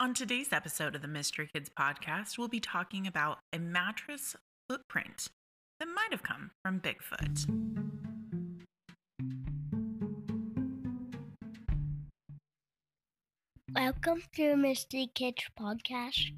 On today's episode of the Mystery Kids podcast, we'll be talking about a mattress footprint that might have come from Bigfoot. Welcome to Mystery Kids podcast.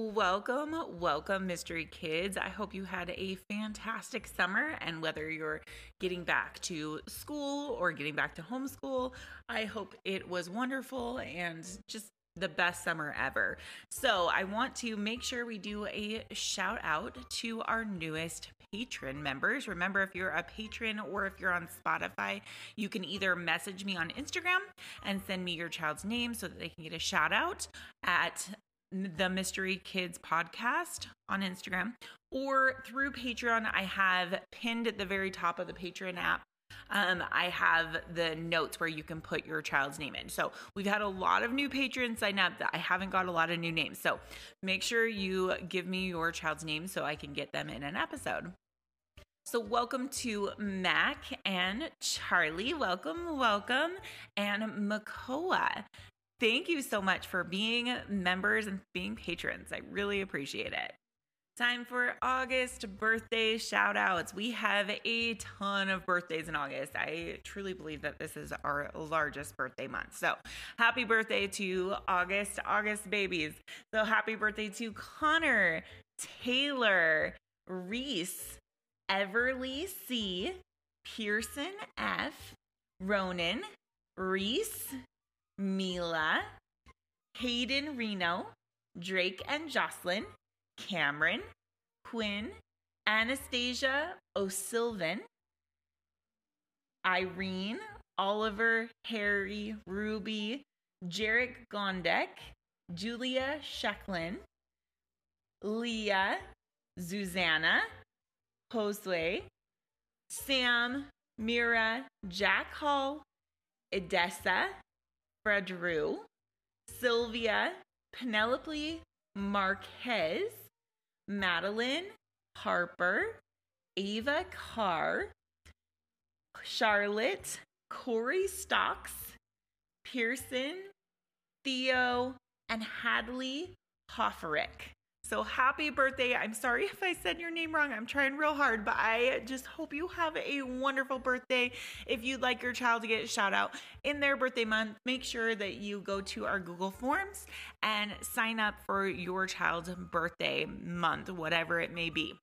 Welcome, welcome, Mystery Kids. I hope you had a fantastic summer. And whether you're getting back to school or getting back to homeschool, I hope it was wonderful and just the best summer ever. So, I want to make sure we do a shout out to our newest patron members. Remember, if you're a patron or if you're on Spotify, you can either message me on Instagram and send me your child's name so that they can get a shout out at the Mystery Kids podcast on Instagram or through Patreon. I have pinned at the very top of the Patreon app. Um, I have the notes where you can put your child's name in. So we've had a lot of new patrons sign up that I haven't got a lot of new names. So make sure you give me your child's name so I can get them in an episode. So, welcome to Mac and Charlie. Welcome, welcome. And Makoa. Thank you so much for being members and being patrons. I really appreciate it. Time for August birthday shout outs. We have a ton of birthdays in August. I truly believe that this is our largest birthday month. So, happy birthday to August, August babies. So, happy birthday to Connor, Taylor, Reese, Everly C, Pearson F, Ronan, Reese, Mila, Hayden Reno, Drake and Jocelyn, Cameron, Quinn, Anastasia O'Sylvan, Irene, Oliver, Harry, Ruby, Jarek Gondek, Julia Shecklin, Leah, Susanna, Josue, Sam, Mira, Jack Hall, Edessa, Fredrew, Sylvia, Penelope Marquez, Madeline Harper, Ava Carr, Charlotte, Corey Stocks, Pearson, Theo, and Hadley Hofferick. So happy birthday. I'm sorry if I said your name wrong. I'm trying real hard, but I just hope you have a wonderful birthday. If you'd like your child to get a shout out in their birthday month, make sure that you go to our Google Forms and sign up for your child's birthday month, whatever it may be.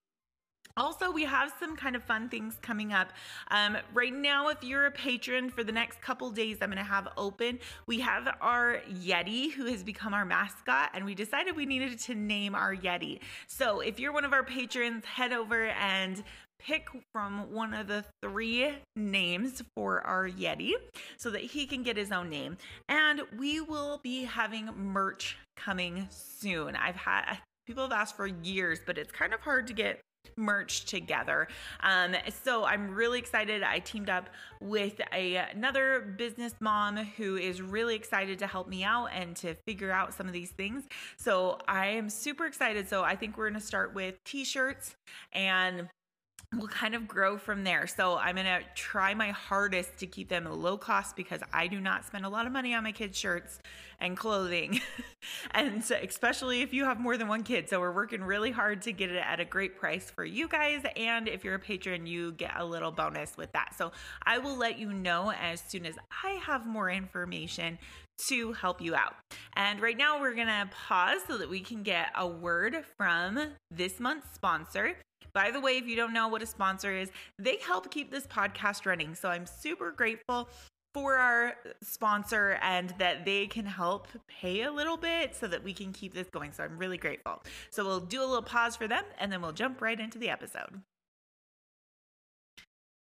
Also, we have some kind of fun things coming up. Um, right now, if you're a patron for the next couple days, I'm going to have open. We have our Yeti, who has become our mascot, and we decided we needed to name our Yeti. So, if you're one of our patrons, head over and pick from one of the three names for our Yeti so that he can get his own name. And we will be having merch coming soon. I've had people have asked for years, but it's kind of hard to get merch together. Um, so I'm really excited. I teamed up with a, another business mom who is really excited to help me out and to figure out some of these things. So I am super excited. So I think we're going to start with t-shirts and we'll kind of grow from there. So I'm going to try my hardest to keep them low cost because I do not spend a lot of money on my kids' shirts and clothing. and especially if you have more than one kid. So we're working really hard to get it at a great price for you guys. And if you're a patron, you get a little bonus with that. So I will let you know as soon as I have more information to help you out. And right now, we're going to pause so that we can get a word from this month's sponsor. By the way, if you don't know what a sponsor is, they help keep this podcast running. So I'm super grateful for our sponsor and that they can help pay a little bit so that we can keep this going. So I'm really grateful. So we'll do a little pause for them and then we'll jump right into the episode.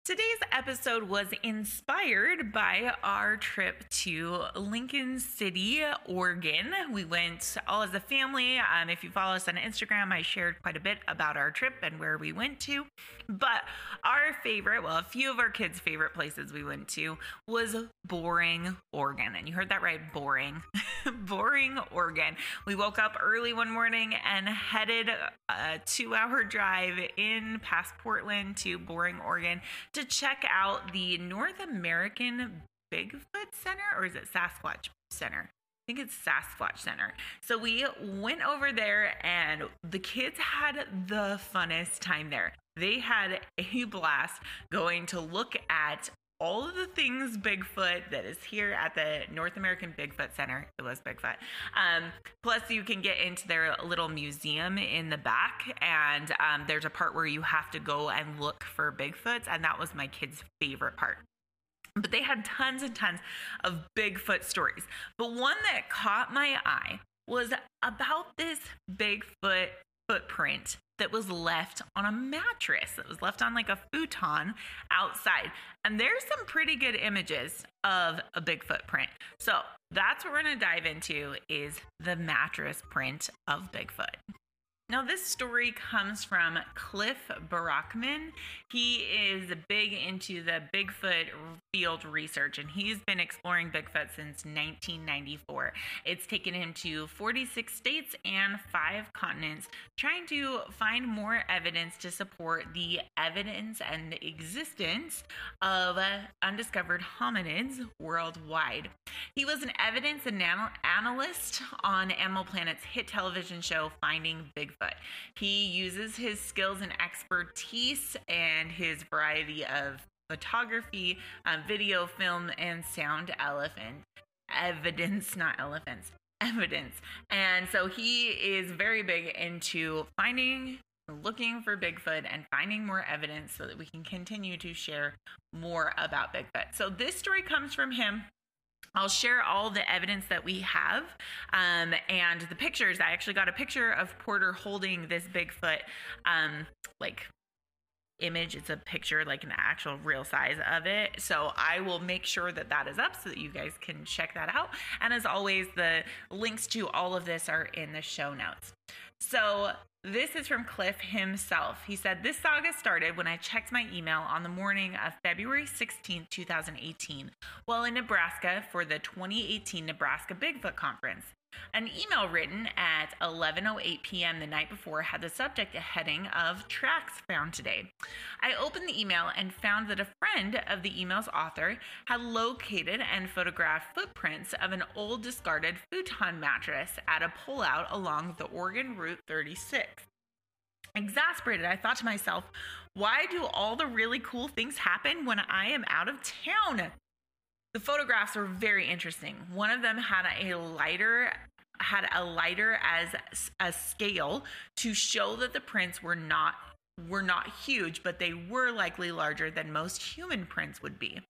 Today's episode was inspired by our trip to Lincoln City, Oregon. We went all as a family. Um, if you follow us on Instagram, I shared quite a bit about our trip and where we went to. But our favorite, well, a few of our kids' favorite places we went to was Boring, Oregon. And you heard that right, boring. boring, Oregon. We woke up early one morning and headed a two hour drive in past Portland to Boring, Oregon to check out the North American Bigfoot Center or is it Sasquatch Center? I think it's Sasquatch Center. So we went over there and the kids had the funnest time there. They had a blast going to look at all of the things Bigfoot that is here at the North American Bigfoot Center. It was Bigfoot. Um, plus, you can get into their little museum in the back, and um, there's a part where you have to go and look for Bigfoots, and that was my kids' favorite part. But they had tons and tons of Bigfoot stories. But one that caught my eye was about this Bigfoot footprint that was left on a mattress that was left on like a futon outside. And there's some pretty good images of a big footprint. So that's what we're to dive into is the mattress print of bigfoot now, this story comes from Cliff Barackman. He is big into the Bigfoot field research and he's been exploring Bigfoot since 1994. It's taken him to 46 states and five continents, trying to find more evidence to support the evidence and the existence of undiscovered hominids worldwide. He was an evidence analyst on Animal Planet's hit television show Finding Bigfoot. Bigfoot. He uses his skills and expertise and his variety of photography, um, video, film, and sound elephant evidence, not elephants, evidence. And so he is very big into finding, looking for Bigfoot and finding more evidence so that we can continue to share more about Bigfoot. So this story comes from him. I'll share all the evidence that we have um, and the pictures. I actually got a picture of Porter holding this Bigfoot, um, like image. It's a picture, like an actual real size of it. So I will make sure that that is up so that you guys can check that out. And as always, the links to all of this are in the show notes. So this is from Cliff himself. He said, This saga started when I checked my email on the morning of February 16, 2018, while in Nebraska for the 2018 Nebraska Bigfoot Conference. An email written at 11:08 p.m. the night before had the subject heading of tracks found today. I opened the email and found that a friend of the email's author had located and photographed footprints of an old discarded futon mattress at a pullout along the Oregon Route 36. Exasperated, I thought to myself, why do all the really cool things happen when I am out of town? The photographs were very interesting. One of them had a lighter had a lighter as a scale to show that the prints were not were not huge, but they were likely larger than most human prints would be.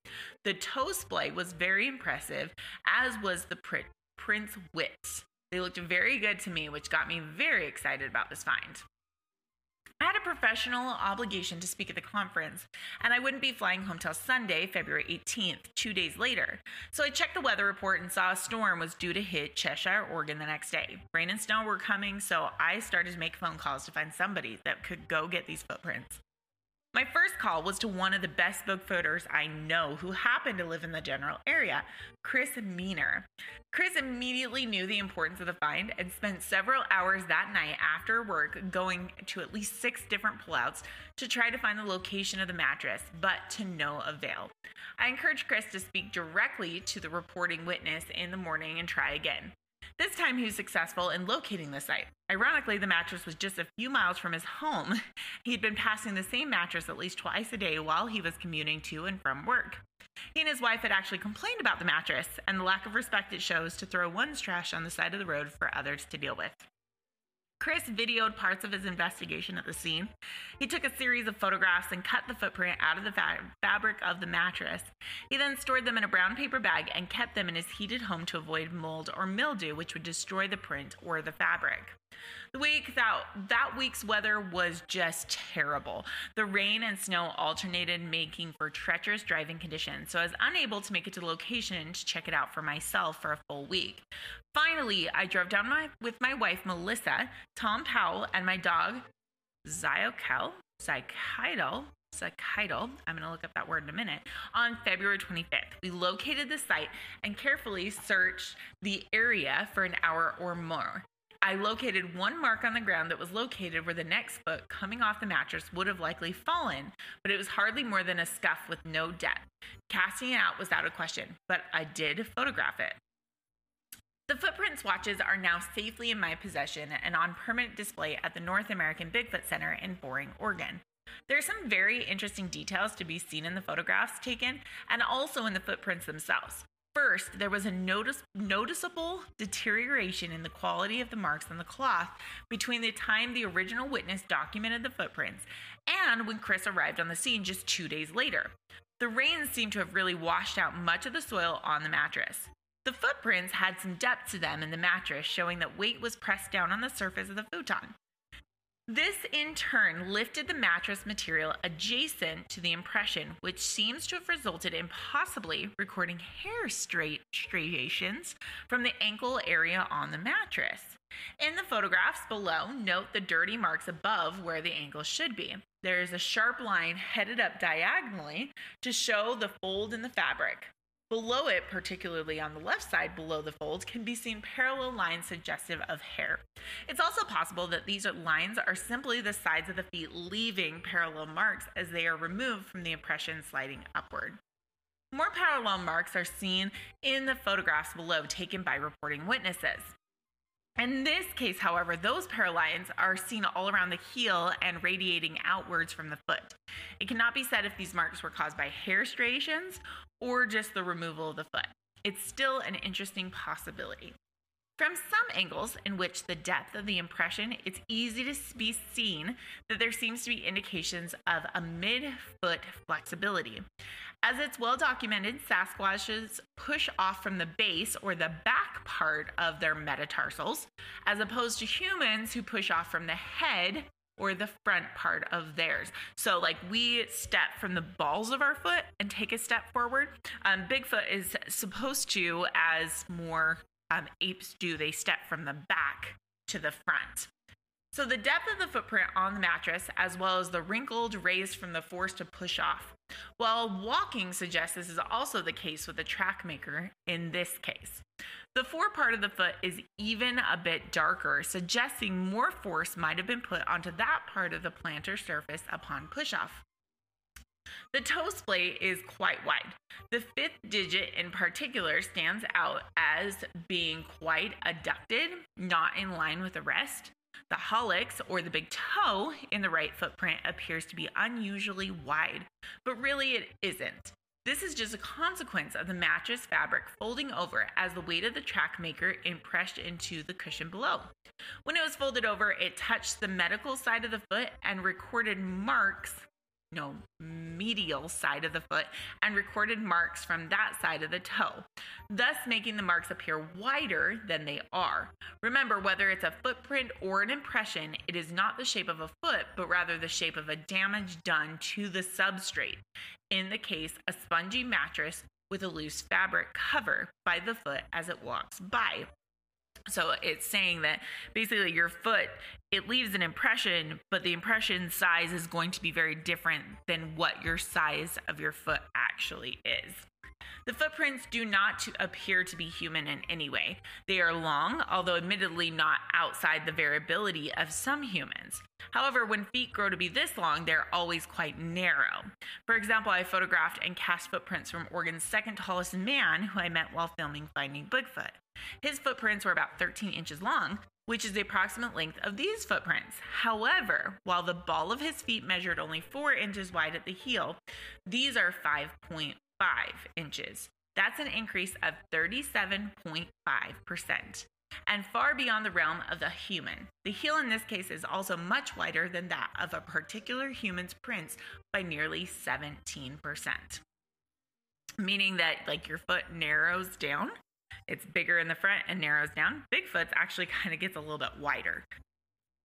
The toe splay was very impressive, as was the print, print's width. They looked very good to me, which got me very excited about this find. I had a professional obligation to speak at the conference, and I wouldn't be flying home till Sunday, February 18th, two days later. So I checked the weather report and saw a storm was due to hit Cheshire, Oregon the next day. Rain and snow were coming, so I started to make phone calls to find somebody that could go get these footprints. My first call was to one of the best Bigfooters I know who happened to live in the general area, Chris Meener. Chris immediately knew the importance of the find and spent several hours that night after work going to at least six different pullouts to try to find the location of the mattress, but to no avail. I encouraged Chris to speak directly to the reporting witness in the morning and try again. This time he was successful in locating the site. Ironically, the mattress was just a few miles from his home. He'd been passing the same mattress at least twice a day while he was commuting to and from work. He and his wife had actually complained about the mattress and the lack of respect it shows to throw one's trash on the side of the road for others to deal with. Chris videoed parts of his investigation at the scene. He took a series of photographs and cut the footprint out of the fa- fabric of the mattress. He then stored them in a brown paper bag and kept them in his heated home to avoid mold or mildew, which would destroy the print or the fabric. The week that that week's weather was just terrible. The rain and snow alternated, making for treacherous driving conditions. So I was unable to make it to the location to check it out for myself for a full week. Finally, I drove down my, with my wife Melissa, Tom Powell, and my dog Zyokel, Zykidal, Zykidal, I'm going to look up that word in a minute, on February 25th. We located the site and carefully searched the area for an hour or more. I located one mark on the ground that was located where the next foot coming off the mattress would have likely fallen, but it was hardly more than a scuff with no depth. Casting it out was out of question, but I did photograph it. The footprint swatches are now safely in my possession and on permanent display at the North American Bigfoot Center in Boring, Oregon. There are some very interesting details to be seen in the photographs taken and also in the footprints themselves. First, there was a notice, noticeable deterioration in the quality of the marks on the cloth between the time the original witness documented the footprints and when Chris arrived on the scene just two days later. The rain seemed to have really washed out much of the soil on the mattress. The footprints had some depth to them in the mattress, showing that weight was pressed down on the surface of the futon. This in turn lifted the mattress material adjacent to the impression, which seems to have resulted in possibly recording hair straight striations from the ankle area on the mattress. In the photographs below, note the dirty marks above where the ankle should be. There is a sharp line headed up diagonally to show the fold in the fabric. Below it, particularly on the left side below the fold, can be seen parallel lines suggestive of hair. It's also possible that these lines are simply the sides of the feet leaving parallel marks as they are removed from the impression sliding upward. More parallel marks are seen in the photographs below taken by reporting witnesses. In this case, however, those paralines are seen all around the heel and radiating outwards from the foot. It cannot be said if these marks were caused by hair striations or just the removal of the foot. It's still an interesting possibility. From some angles in which the depth of the impression, it's easy to be seen that there seems to be indications of a mid-foot flexibility. As it's well documented, Sasquatches push off from the base or the back part of their metatarsals, as opposed to humans who push off from the head or the front part of theirs. So, like we step from the balls of our foot and take a step forward. Um, Bigfoot is supposed to, as more um, apes do, they step from the back to the front. So, the depth of the footprint on the mattress, as well as the wrinkled raised from the force to push off. While walking suggests this is also the case with the track maker in this case. The fore part of the foot is even a bit darker, suggesting more force might have been put onto that part of the plantar surface upon push-off. The toe splay is quite wide. The fifth digit in particular stands out as being quite adducted, not in line with the rest. The hallux, or the big toe, in the right footprint appears to be unusually wide, but really it isn't. This is just a consequence of the mattress fabric folding over as the weight of the track maker impressed into the cushion below. When it was folded over, it touched the medical side of the foot and recorded marks no, medial side of the foot and recorded marks from that side of the toe, thus making the marks appear wider than they are. Remember, whether it's a footprint or an impression, it is not the shape of a foot, but rather the shape of a damage done to the substrate. In the case, a spongy mattress with a loose fabric cover by the foot as it walks by. So it's saying that basically your foot it leaves an impression, but the impression size is going to be very different than what your size of your foot actually is. The footprints do not appear to be human in any way. They are long, although admittedly not outside the variability of some humans. However, when feet grow to be this long, they're always quite narrow. For example, I photographed and cast footprints from Oregon's second tallest man, who I met while filming Finding Bigfoot. His footprints were about 13 inches long, which is the approximate length of these footprints. However, while the ball of his feet measured only 4 inches wide at the heel, these are 5.5 inches. That's an increase of 37.5% and far beyond the realm of the human. The heel in this case is also much wider than that of a particular human's prints by nearly 17%. Meaning that like your foot narrows down it's bigger in the front and narrows down. Bigfoot's actually kind of gets a little bit wider.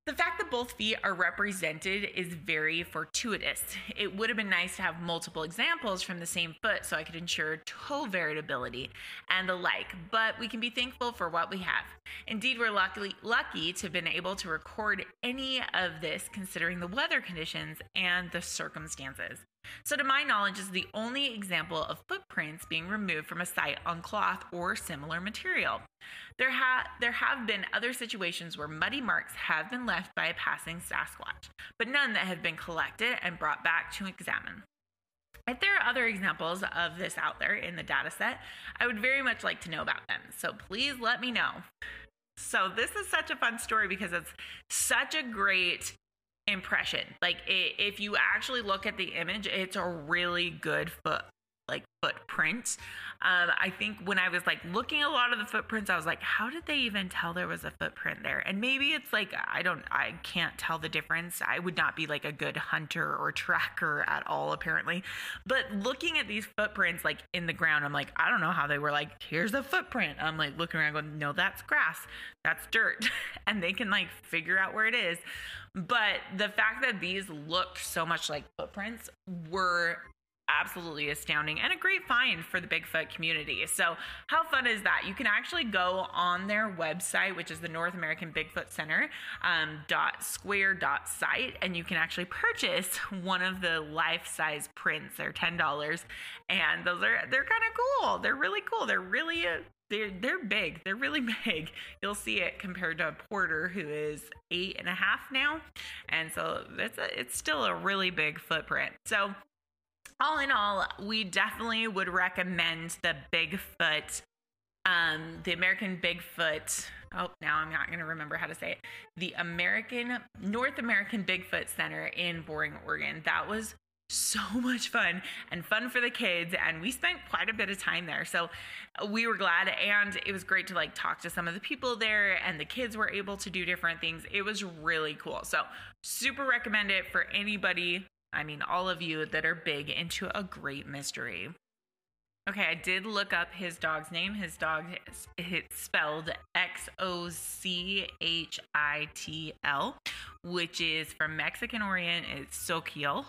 The fact that both feet are represented is very fortuitous. It would have been nice to have multiple examples from the same foot so I could ensure toe variability and the like, but we can be thankful for what we have. Indeed, we're lucky, lucky to have been able to record any of this considering the weather conditions and the circumstances. So, to my knowledge, is the only example of footprints being removed from a site on cloth or similar material. There, ha- there have been other situations where muddy marks have been left by a passing Sasquatch, but none that have been collected and brought back to examine. If there are other examples of this out there in the data set, I would very much like to know about them. So please let me know. So, this is such a fun story because it's such a great impression. Like if you actually look at the image, it's a really good foot footprint. Um, I think when I was like looking a lot of the footprints, I was like, how did they even tell there was a footprint there? And maybe it's like I don't, I can't tell the difference. I would not be like a good hunter or tracker at all, apparently. But looking at these footprints like in the ground, I'm like, I don't know how they were like, here's a footprint. I'm like looking around, going, no, that's grass, that's dirt, and they can like figure out where it is. But the fact that these looked so much like footprints were absolutely astounding and a great find for the Bigfoot community. So, how fun is that? You can actually go on their website, which is the North American Bigfoot Center um, dot square dot site, and you can actually purchase one of the life size prints. They're ten dollars, and those are they're kind of cool. They're really cool. They're really uh, they're they're big. They're really big. You'll see it compared to a porter who is eight and a half now, and so it's a, it's still a really big footprint. So all in all, we definitely would recommend the Bigfoot, um, the American Bigfoot. Oh, now I'm not going to remember how to say it. The American North American Bigfoot Center in Boring, Oregon. That was so much fun and fun for the kids and we spent quite a bit of time there so we were glad and it was great to like talk to some of the people there and the kids were able to do different things it was really cool so super recommend it for anybody I mean, all of you that are big into a great mystery. Okay, I did look up his dog's name. His dog is spelled X O C H I T L, which is from Mexican Orient. It's Xochitl.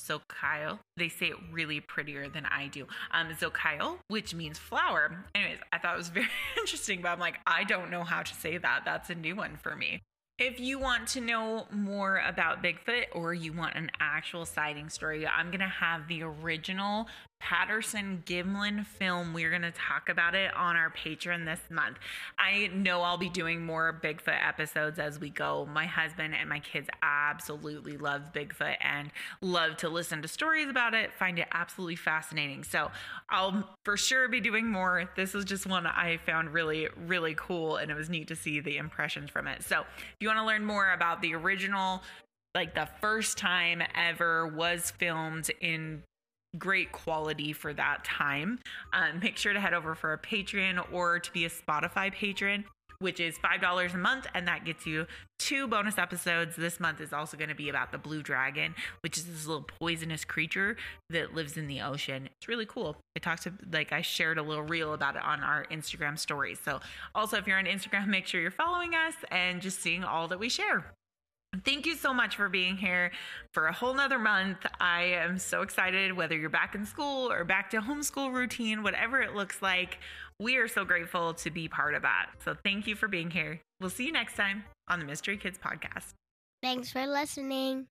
Xochitl. They say it really prettier than I do. Um, Xochitl, which means flower. Anyways, I thought it was very interesting, but I'm like, I don't know how to say that. That's a new one for me. If you want to know more about Bigfoot or you want an actual sighting story, I'm going to have the original Patterson Gimlin film. We're going to talk about it on our Patreon this month. I know I'll be doing more Bigfoot episodes as we go. My husband and my kids absolutely love Bigfoot and love to listen to stories about it, find it absolutely fascinating. So I'll for sure be doing more. This is just one I found really, really cool and it was neat to see the impressions from it. So if you want to learn more about the original, like the first time ever was filmed in great quality for that time. Um, make sure to head over for a Patreon or to be a Spotify patron, which is $5 a month, and that gets you two bonus episodes. This month is also going to be about the blue dragon, which is this little poisonous creature that lives in the ocean. It's really cool. I talked to, like, I shared a little reel about it on our Instagram stories. So, also, if you're on Instagram, make sure you're following us and just seeing all that we share. Thank you so much for being here for a whole nother month. I am so excited, whether you're back in school or back to homeschool routine, whatever it looks like. We are so grateful to be part of that. So thank you for being here. We'll see you next time on the Mystery Kids Podcast. Thanks for listening.